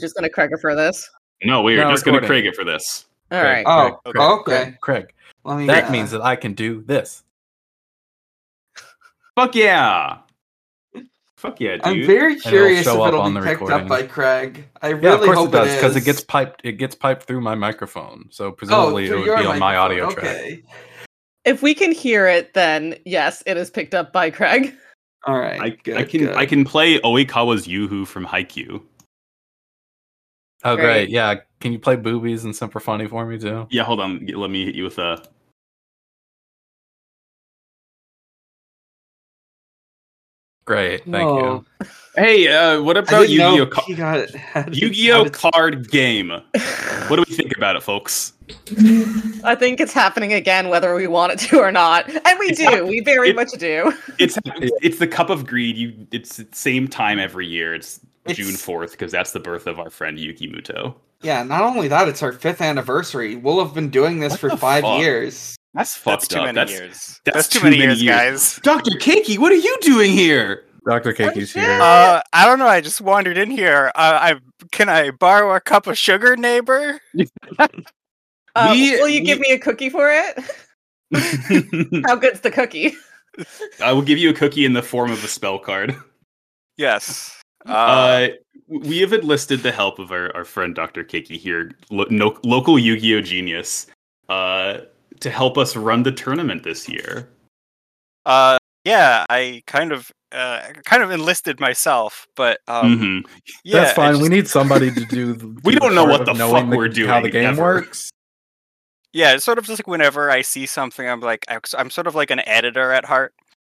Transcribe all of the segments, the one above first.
Just gonna Craig it for this. No, we are No, just going to recording. Craig it for this. All Craig, right. Oh, Craig, Craig, okay. Craig, Craig. Let me. That uh, means that I can do this. Fuck yeah. Fuck yeah, dude. I'm very it'll curious if it'll on be the picked up by Craig. I Yeah, really of course hope it does because is. it gets piped. It gets piped through my microphone, so oh, presumably through it would be on my microphone. audio track. If we can hear it, then yes, it is picked up by Craig. All right. I, good, I can good. I can play Oikawa's Yuhu from Haikyuu. Oh, Great. great! Yeah, can you play boobies and super funny for me too? Yeah, hold on. Let me hit you with a. Great, thank Whoa. you. Hey, uh, what about didn't Yu-Gi-Oh? Ca- got it. Yu-Gi-Oh card game. What do we think about it, folks? I think it's happening again, whether we want it to or not, and we It's do. hap- We very it- much do. It's it's the Cup of Greed. You, it's the same time every year. It's, It's- June fourth because that's the birth of our friend Yugi Muto. Yeah, not only that, it's our fifth anniversary. We'll have been doing this What for five fuck? years. That's That's fucked too up. many that's years. that's That's, too, too many, many years, years. guys. Doctor Keiki. What are you doing here? Doctor Keiki's here. Uh, I don't know. I just wandered in here. Uh, I can I borrow a cup of sugar, neighbor? Uh, We- will you give me a cookie for it? How good's the cookie? I will give you a cookie in the form of a spell card. Yes. Uh, Uh, we have enlisted the help of our, our friend Dr. Keiki here, lo- no, local Yu-Gi-Oh genius, uh, to help us run the tournament this year. uh, yeah. I kind of, uh, kind of enlisted myself, but um, Mhm. yeah, That's I fine. we need somebody to do. the- We do don't know what the knowing fuck we're How doing, the game ever. works. yeah, it's sort of just like whenever I see something, I'm like, I- I'm sort of like an editor at heart.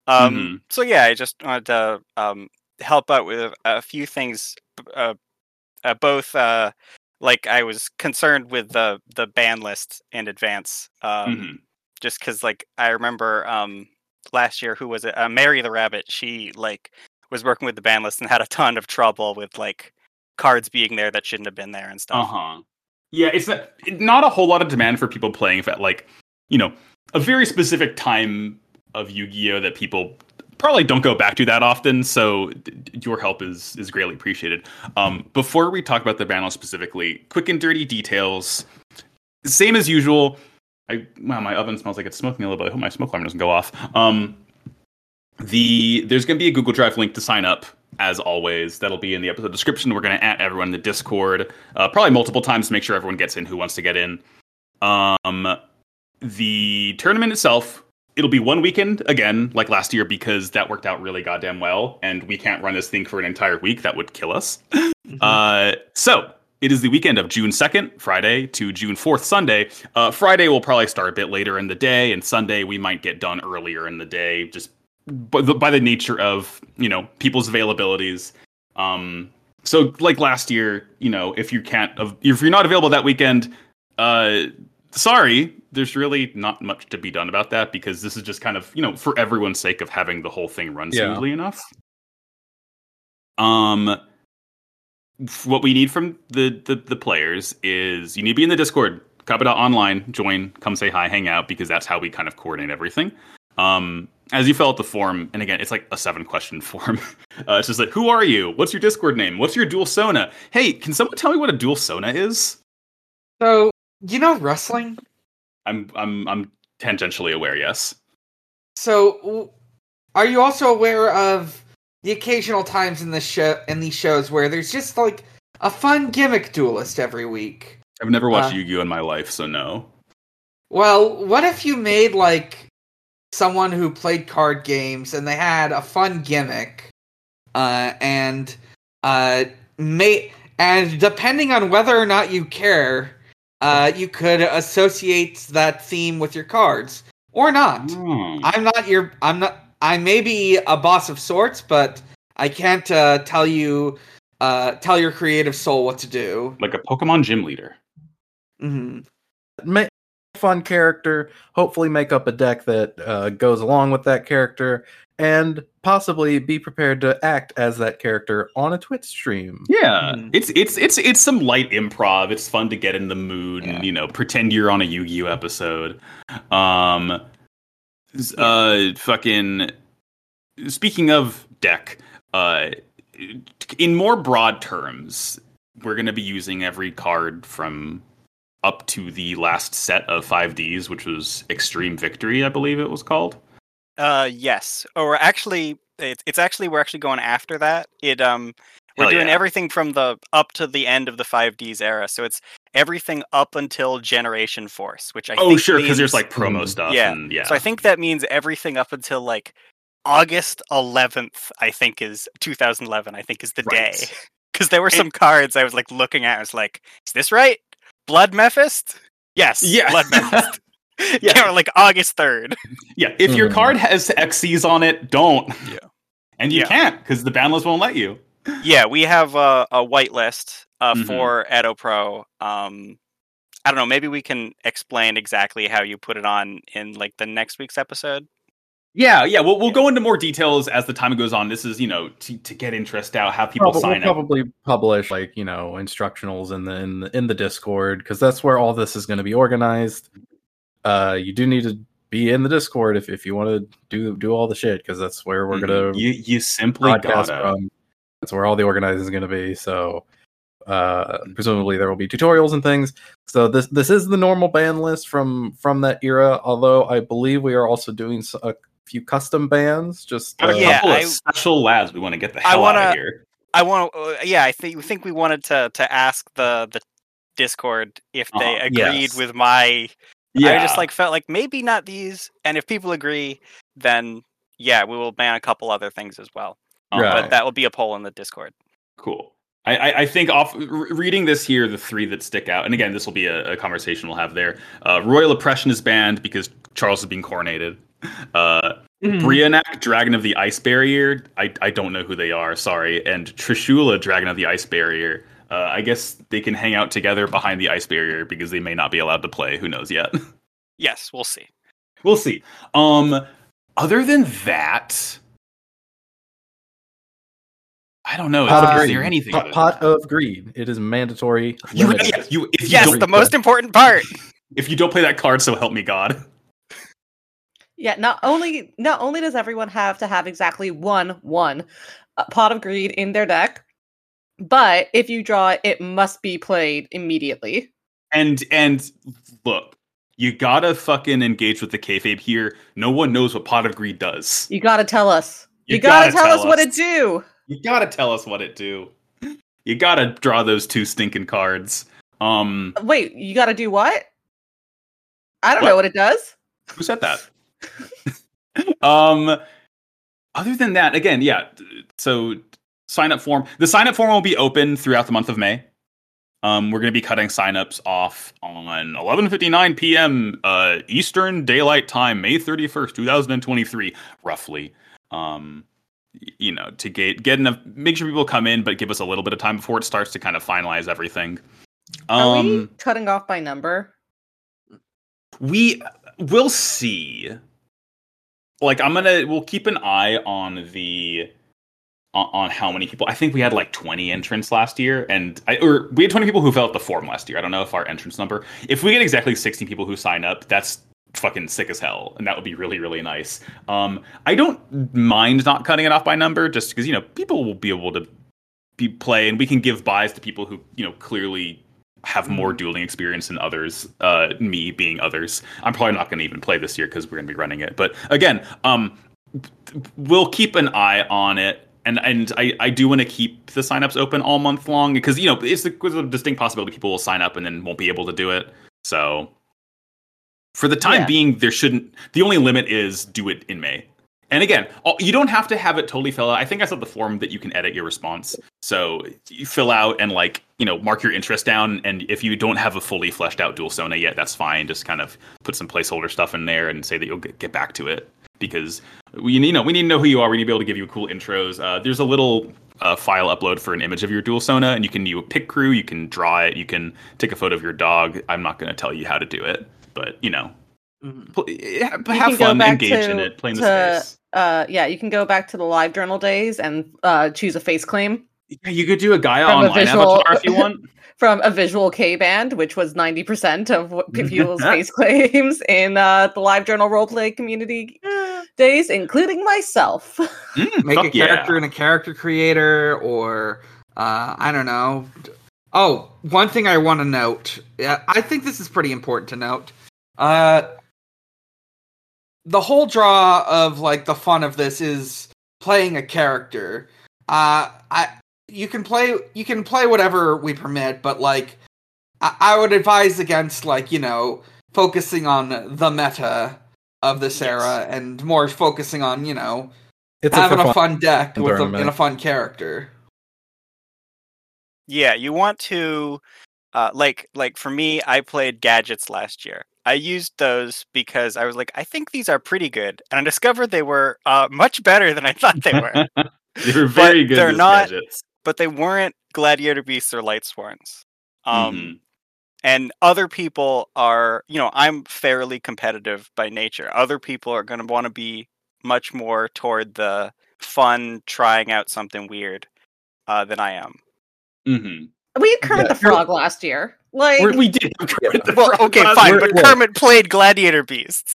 Um, Mhm. so yeah, I just wanted to um help out with a few things, uh, uh both uh, like I was concerned with the the ban list in advance, um, Mhm. just because like I remember um last year who was it? Uh, Mary the Rabbit. She like was working with the ban list and had a ton of trouble with like cards being there that shouldn't have been there and stuff. Uh huh. Yeah, it's not, not a whole lot of demand for people playing at like, you know, a very specific time of Yu-Gi-Oh that people probably don't go back to that often. So your help is is greatly appreciated. Um, before we talk about the banner specifically, quick and dirty details. Same as usual. I wow, my oven smells like it's smoking a little bit. I hope my smoke alarm doesn't go off. Um, the there's going to be a Google Drive link to sign up as always. That'll be in the episode description. We're going to add everyone in the Discord, uh, probably multiple times to make sure everyone gets in who wants to get in. Um, the tournament itself, it'll be one weekend again, like last year, because that worked out really goddamn well, and we can't run this thing for an entire week. That would kill us. Uh, so it is the weekend of June 2nd, Friday, to June 4th, Sunday. Uh, Friday will probably start a bit later in the day, and Sunday we might get done earlier in the day, just by the, by the nature of you know people's availabilities. Um, so like last year, you know, if you can't, if you're not available that weekend, uh, sorry, there's really not much to be done about that because this is just kind of you know for everyone's sake of having the whole thing run Yeah. smoothly enough. Um, what we need from the, the the players is you need to be in the Discord, Kappa online, join, come say hi, hang out because that's how we kind of coordinate everything. Um, as you fill out the form, and again, it's like a seven question form. Uh, it's just like, who are you? What's your Discord name? What's your dual sona? Hey, can someone tell me what a dual sona is? So you know wrestling. I'm I'm I'm tangentially aware. Yes. So w- are you also aware of the occasional times in the show in these shows where there's just like a fun gimmick duelist every week? I've never watched Uh, Yu-Gi-Oh in my life, so no. Well, what if you made like someone who played card games and they had a fun gimmick, uh, and uh, may and depending on whether or not you care, uh, you could associate that theme with your cards or not. Hmm. I'm not your. I'm not. I may be a boss of sorts, but I can't uh, tell you. Uh, tell your creative soul what to do. like a Pokemon gym leader. Mm-hmm. Make a fun character. Hopefully, make up a deck that uh, goes along with that character, and possibly be prepared to act as that character on a Twitch stream. Yeah, Mhm. it's it's it's it's some light improv. It's fun to get in the mood Yeah. and you know pretend you're on a Yu-Gi-Oh episode. Um, uh, fucking. Speaking of deck, uh, in more broad terms, we're going to be using every card from up to the last set of 5Ds, which was Extreme Victory, I believe it was called. Uh, yes. Or actually, it's it's actually we're actually going after that. It um, we're Hell doing yeah. everything from the up to the end of the 5Ds era. So it's everything up until Generation Force, which I oh, think sure, because there's like promo Mm, stuff. yeah. And, yeah. So I think that means everything up until like August 11th. I think is 2011. I think is the day because there were And- some cards I was like looking at. I was like, is this right? Blood Mefist? Yes. Yeah. Blood Mefist. Yeah. yeah. Like August 3rd. Yeah, if your Mhm. card has XCs on it, don't. Yeah. And you Yeah. can't because the ban list won't let you. yeah, we have a, a whitelist uh, Mhm. for Edo Pro. Um, I don't know. Maybe we can explain exactly how you put it on in like the next week's episode. Yeah, yeah. We'll, we'll Yeah. go into more details as the time goes on. This is, you know, to, to get interest out, have people Probably, sign we'll up. probably publish like you know instructionals in the in the, in the Discord because that's where all this is going to be organized. Uh, you do need to be in the Discord if, if you want to do do all the shit because that's where we're gonna You, you simply broadcast gotta. from. That's where all the organizing is going to be. So, uh, presumably there will be tutorials and things. So this this is the normal ban list from from that era. Although I believe we are also doing a few custom bans. Just uh, Yeah, couple of I- special labs. We want to get the I hell out wanna- of here. I want to. Uh, yeah, I think think we wanted to to ask the the Discord if they Uh-huh, agreed yes. with my. Yeah, I just like felt like maybe not these, and if people agree, then yeah, we will ban a couple other things as well. uh, Right. But that will be a poll in the Discord. Cool. I, I, I think off reading this here, the three that stick out, and again, this will be a, a conversation we'll have there. Uh, Royal Oppression is banned because Charles is being coronated. Uh. Brionac, Dragon of the Ice Barrier. I, I don't know who they are. Sorry. And Trishula, Dragon of the Ice Barrier. Uh, I guess they can hang out together behind the ice barrier because they may not be allowed to play. Who knows yet? Yes, we'll see. we'll see. Um, other than that, I don't know. pot Is, of is greed. there anything? Pot, pot of greed. It is mandatory. You, limited. yeah, you, if you Yes, the most important part. if you don't play that card, so help me God. Yeah, not only not only does everyone have to have exactly one one uh, pot of greed in their deck, but if you draw it, it must be played immediately. And and look, you gotta fucking engage with the kayfabe here. No one knows what Pot of Greed does. You gotta tell us. You You, gotta, gotta tell, tell us what it do. You gotta tell us what it do. You gotta draw those two stinking cards. Um, Wait, you gotta do what? I don't What? know what it does. who said that? um, other than that, again, yeah. So sign up form. The sign up form will be open throughout the month of May. Um, we're going to be cutting signups off on 11:59 p.m. Uh, Eastern Daylight Time, May 31st, 2023, roughly. Um, you know, to get get enough, make sure people come in, but give us a little bit of time before it starts to kind of finalize everything. Are Um, we cutting off by number? we will see like i'm gonna we'll keep an eye on the on, on how many people i think we had like 20 entrants last year and i or we had 20 people who filled out the form last year. I don't know if our entrance number if we get exactly 60 people who sign up that's fucking sick as hell and that would be really really nice. Um i don't mind not cutting it off by number just because you know people will be able to be play and we can give buys to people who you know clearly have more dueling experience than others uh me being others. I'm probably not going to even play this year because we're going to be running it. But again um we'll keep an eye on it and and i i do want to keep the signups open all month long because you know it's the, there's a distinct possibility people will sign up and then won't be able to do it so for the time Yeah. being there shouldn't the only limit is do it in may and again, all- you don't have to have it totally fill out. I think I said the form that you can edit your response. So you fill out and like, you know, mark your interest down. And if you don't have a fully fleshed out dual sona yet, that's fine. Just kind of put some placeholder stuff in there and say that you'll get, get back to it because we, you know, we need to know who you are. We need to be able to give you cool intros. Uh, there's a little uh, file upload for an image of your dual sona and you can you Picrew, you can draw it, you can take a photo of your dog. I'm not going to tell you how to do it, but you know, Mhm. pl- You have fun, engage to- in it, play in the space. Uh, yeah, you can go back to the live journal days and uh, choose a face claim Yeah, you could do a Gaia From a visual- avatar if you want. from a visual kei band, which was 90% of people's face claims in uh, the live journal roleplay community days, including myself. Mm, Make a character yeah. in a character creator, or uh, I don't know, Oh, one thing I want to note. Yeah, I think this is pretty important to note. Uh, the whole draw of like the fun of this is playing a character. Uh, I you can play you can play whatever we permit, but like I, I would advise against like you know focusing on the meta of this Yes. era and more focusing on you know It's having a a fun deck with a, tournament. and a fun character. Yeah, you want to uh like like for me, I played gadgets last year. I used those because I was like, I think these are pretty good. And I discovered they were uh much better than I thought they were. They're very good. they're not- gadgets. but they weren't gladiator beasts or light sworns. Um Mhm. And other people are, you know, I'm fairly competitive by nature. Other people are going to want to be much more toward the fun trying out something weird uh than I am. Mhm. We had Kermit Yeah, the Frog last year. Like, We're- We did. have Kermit the Well, okay, last fine, year. but Look. Kermit played gladiator beasts.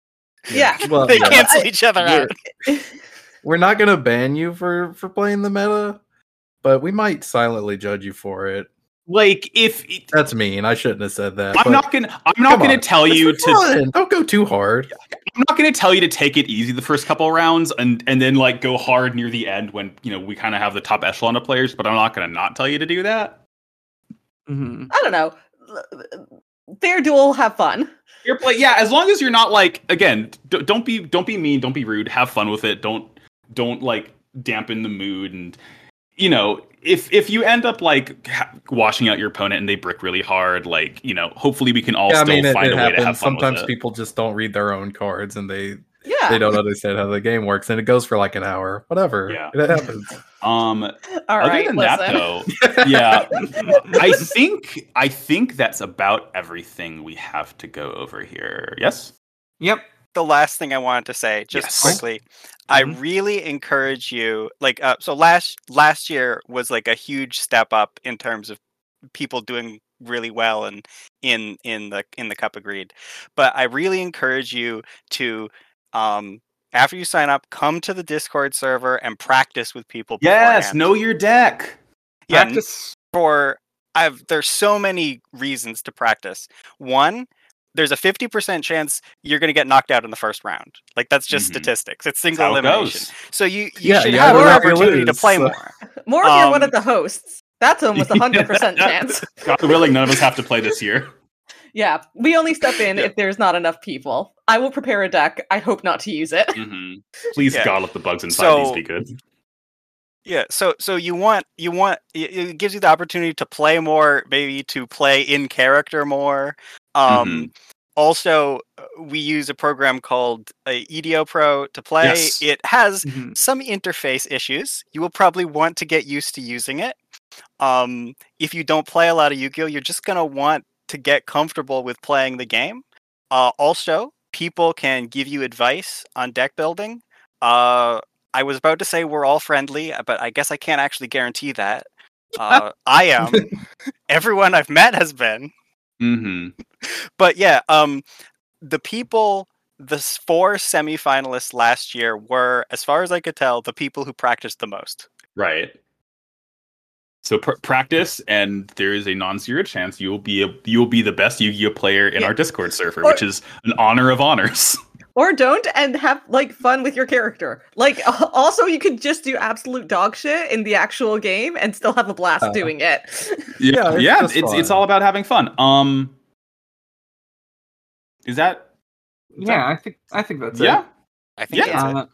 yeah. Well, They cancel each other out. We're- We're not gonna ban you for for playing the meta, but we might silently judge you for it. Like if That's mean. I shouldn't have said that. I'm not gonna, I'm not gonna on. tell it's you to. Don't go too hard. I'm not gonna tell you to take it easy the first couple rounds and and then like go hard near the end when you know we kind of have the top echelon of players. But I'm not gonna not tell you to do that. Mm-hmm. I don't know. Fair duel, have fun. You're play, yeah. As long as you're not like again, d- don't be don't be mean, don't be rude. Have fun with it. Don't don't like dampen the mood and you know if if you end up like ha- washing out your opponent and they brick really hard, like you know, hopefully we can all yeah, I still mean, it, find it a way to have happens. fun Sometimes with it. people just don't read their own cards and they Yeah. they don't understand how the game works, and it goes for like an hour. Whatever. Yeah. it happens. Um, All other right. than listen. that though, yeah, I think I think that's about everything we have to go over here. Yes. Yep. The last thing I wanted to say, just Yes. quickly, I Mhm. really encourage you. Like, uh, so last last year was like a huge step up in terms of people doing really well and in in the in the Cup of Greed. But I really encourage you to, um, after you sign up, come to the Discord server and practice with people. Yes. beforehand. Know your deck. yeah, Practice. for I've there's so many reasons to practice. One, there's a 50% chance you're going to get knocked out in the first round. Like that's just Mhm. statistics. It's single it elimination. goes. So you you Yeah, should you have either an win or opportunity to play so- more. More if you're one Um, of the hosts. That's almost a 100% chance. God willing, none of us have to play this year. Yeah, we only step in Yeah. if there's not enough people. I will prepare a deck. I hope not to use it. hmm Please, Yeah. God, let the bugs inside So- these be good. Yeah, so so you want you want it, gives you the opportunity to play more, maybe to play in character more. Um Mm-hmm. also uh, we use a program called uh, EDO Pro to play. Yes. It has Mhm. some interface issues. You will probably want to get used to using it. Um, if you don't play a lot of Yu-Gi-Oh, you're just gonna want to get comfortable with playing the game. Uh, also, people can give you advice on deck building. Uh, I was about to say we're all friendly, uh, but I guess I can't actually guarantee that. Uh, I am. Everyone I've met has been hmm but yeah, um, the people, the four semifinalists last year were, as far as I could tell, the people who practiced the most. Right. So pr- practice, and there is a non-zero chance you will be a, you will be the best Yu-Gi-Oh player in Yeah. our Discord server, Or- which is an honor of honors. Or don't and have like fun with your character. Like also you could just do absolute dog shit in the actual game and still have a blast Uh, doing it. Yeah, yeah, it's yeah. just It's it's all about having fun. Um, is that is Yeah, I think I think that's that- yeah? it. I think Yeah. that's it. Uh,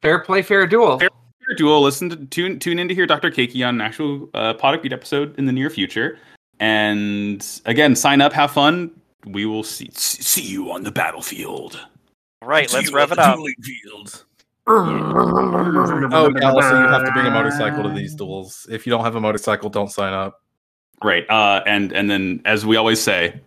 fair play, fair duel. Fair- Your duel. Listen to tune tune in to hear Dr. Keiki on an actual uh, product beat episode in the near future. And again, sign up, have fun. We will see see you on the battlefield. Right, let's you rev it up. dueling field. Oh, yeah. Also, you have to bring a motorcycle to these duels. If you don't have a motorcycle, don't sign up. Right. Uh, and and then as we always say,